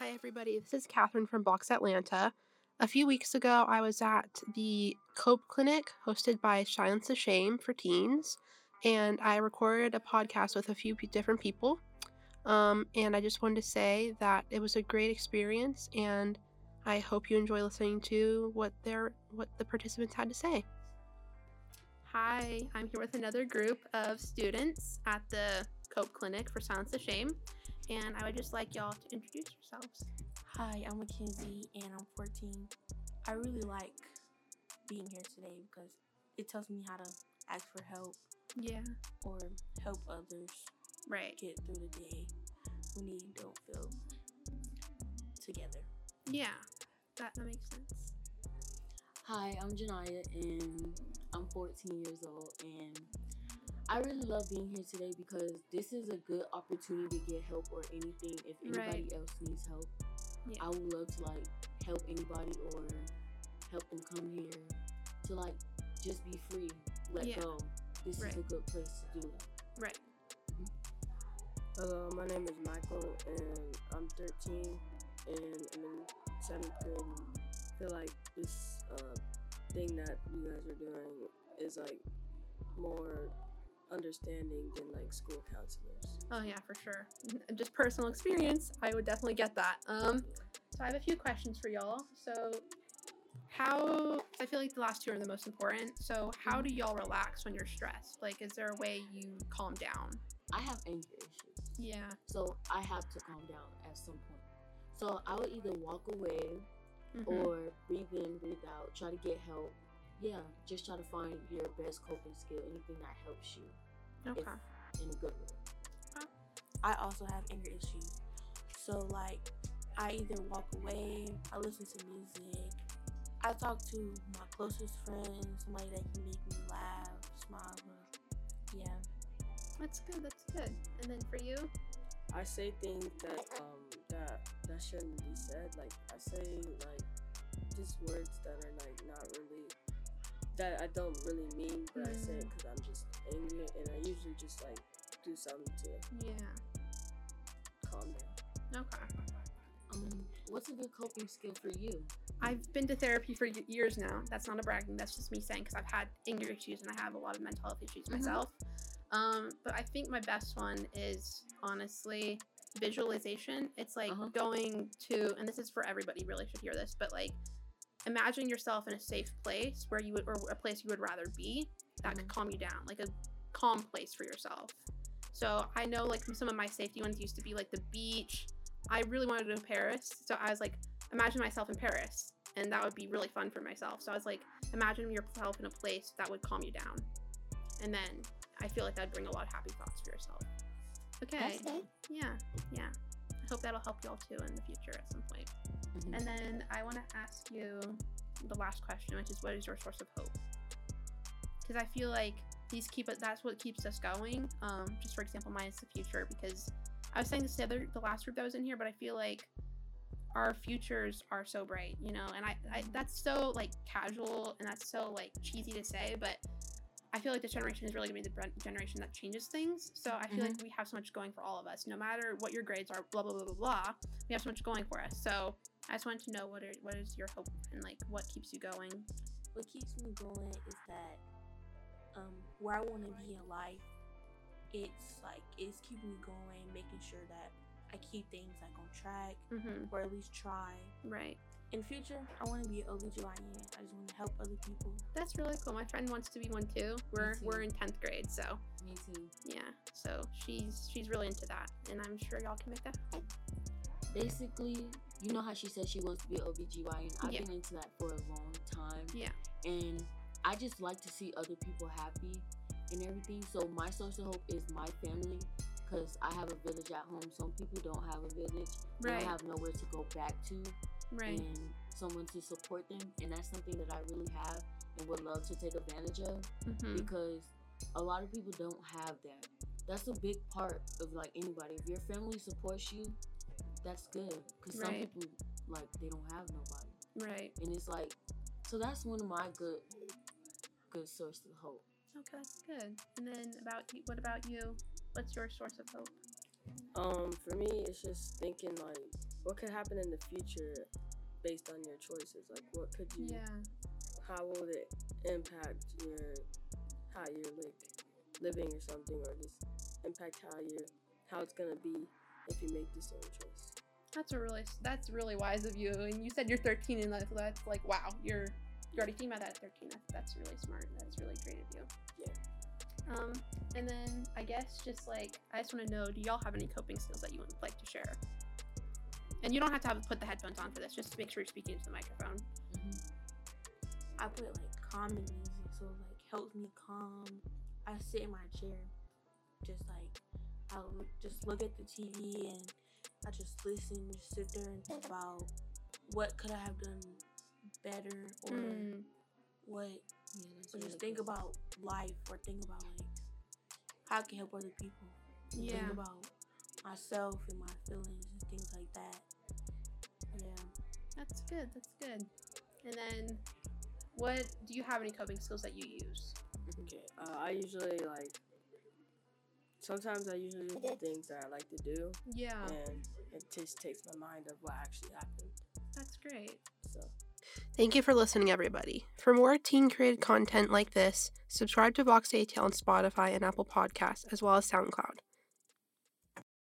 Hi, everybody. This is Katharine from Vox Atlanta. A few weeks ago, I was at the Cope Clinic hosted by Silence the Shame for teens, and I recorded a podcast with a few p- different people. Um, and I just wanted to say that it was a great experience, and I hope you enjoy listening to what their what the participants had to say. Hi, I'm here with another group of students at the Cope Clinic for Silence the Shame, and I would just like y'all to introduce yourselves. Hi, I'm Mackenzie and I'm 14. I really like being here today because it tells me how to ask for help Yeah, or help others right. get through the day when they don't feel together. Yeah, that, that makes sense. Hi, I'm Janaya and I'm 14 years old and I really love being here today because this is a good opportunity to get help or anything if anybody else needs help. Yeah. I would love to like help anybody or help them come here to like just be free, let Yeah. go. This Right. is a good place to do that. Right. Hello, my name is Michael, and I'm 13, and I'm in seventh grade. And I feel like this uh, thing that you guys are doing is like more understanding than like school counselors. Oh yeah, for sure. Just personal experience, I would definitely get that. Um, so I have a few questions for y'all. So, how? I feel like the last two are the most important. So, how do y'all relax when you're stressed? Like, is there a way you calm down? I have anger issues. Yeah. So I have to calm down at some point. So I would either walk away Mhm. or breathe in, breathe out, try to get help. Yeah, just try to find your best coping skill, anything that helps you okay. if, in a good way. I also have anger issues. So, like, I either walk away, I listen to music, I talk to my closest friends, somebody that can make me laugh, smile. Yeah. That's good. That's good. And then for you? I say things that um that that shouldn't be said. Like I say like just words that are like not really that I don't really mean, but I say it because I'm just angry, and I usually just like do something to Yeah. calm down. Okay. Um, what's a good coping skill for you? I've been to therapy for years now. That's not a bragging. That's just me saying because I've had anger issues and I have a lot of mental health issues Mhm. myself. Um, but I think my best one is honestly visualization. It's like Uh-huh. going to, and this is for everybody. Really should hear this, but like imagine yourself in a safe place where you would, or a place you would rather be that could Mhm. calm you down, like a calm place for yourself. So I know like some of my safety ones used to be like the beach. I really wanted to go to Paris, so I was like, imagine myself in Paris, and that would be really fun for myself. So I was like, imagine yourself in a place that would calm you down, and then I feel like that'd bring a lot of happy thoughts for yourself. Okay. Yeah, yeah. I hope that'll help y'all too in the future at some point. Mhm. And then I want to ask you the last question, which is, what is your source of hope? Because I feel like these keep it. That's what keeps us going. Um, just for example, mine is the future. Because I was saying this the other, the last group that was in here, but I feel like our futures are so bright, you know. And I, I that's so like casual and that's so like cheesy to say, but I feel like this generation is really gonna be the generation that changes things. So I feel like we have so much going for all of us. No matter what your grades are, blah blah blah blah blah. We have so much going for us. So I just wanted to know what are what is your hope and like what keeps you going. what keeps me going is that um, where I want to be in life, it's like it's keeping me going, making sure that I keep things like on track Mm-hmm. or at least try. Right. In future, I want to be an OBGYN. I just want to help other people. That's really cool. My friend wants to be one too. We're too. we're in tenth grade, so Me too. yeah. So she's she's really into that, and I'm sure y'all can make that happen. Basically, you know how she said she wants to be an OBGYN? I've Yeah. been into that for a long time. Yeah. And I just like to see other people happy and everything. So my source of hope is my family because I have a village at home. Some people don't have a village. They Right. don't have nowhere to go back to Right. and someone to support them. And that's something that I really have and would love to take advantage of Mm-hmm. because a lot of people don't have that. That's a big part of like anybody. If your family supports you, that's good. Because some Right. people like they don't have nobody, Right. and it's like, so that's one of my good, good sources of hope. Okay, that's good. And then about what about you? What's your source of hope? Um, for me, it's just thinking like what could happen in the future based on your choices? Like, what could you? Yeah. How will it impact your how you're like living or something, or just impact how you're how it's gonna be if you make the same choice? That's a really that's really wise of you. And you said you're 13, and that's, that's like wow, you're you're already about that at 13. That's that's really smart. That's really great of you. Yeah. Um, and then I guess just like I just want to know, do y'all have any coping skills that you would like to share? And you don't have to have put the headphones on for this. Just to make sure you're speaking into the microphone. I put like calming music, so it, like helps me calm. I sit in my chair, just like I will just look at the TV and I just listen, just sit there and think about what could I have done better or Mm, what Yeah, or just think good. about life or think about like how I can help other people. yeah. Think about myself and my feelings and things like that. Yeah. That's good. That's good. And then, what do you have any coping skills that you use? Okay. Uh, I usually like. Sometimes I usually do the things that I like to do, Yeah, and it just takes my mind of what actually happened. that's great. So. Thank you for listening, everybody. For more teen created content like this, subscribe to Vox ATL on Spotify and Apple Podcasts, as well as SoundCloud.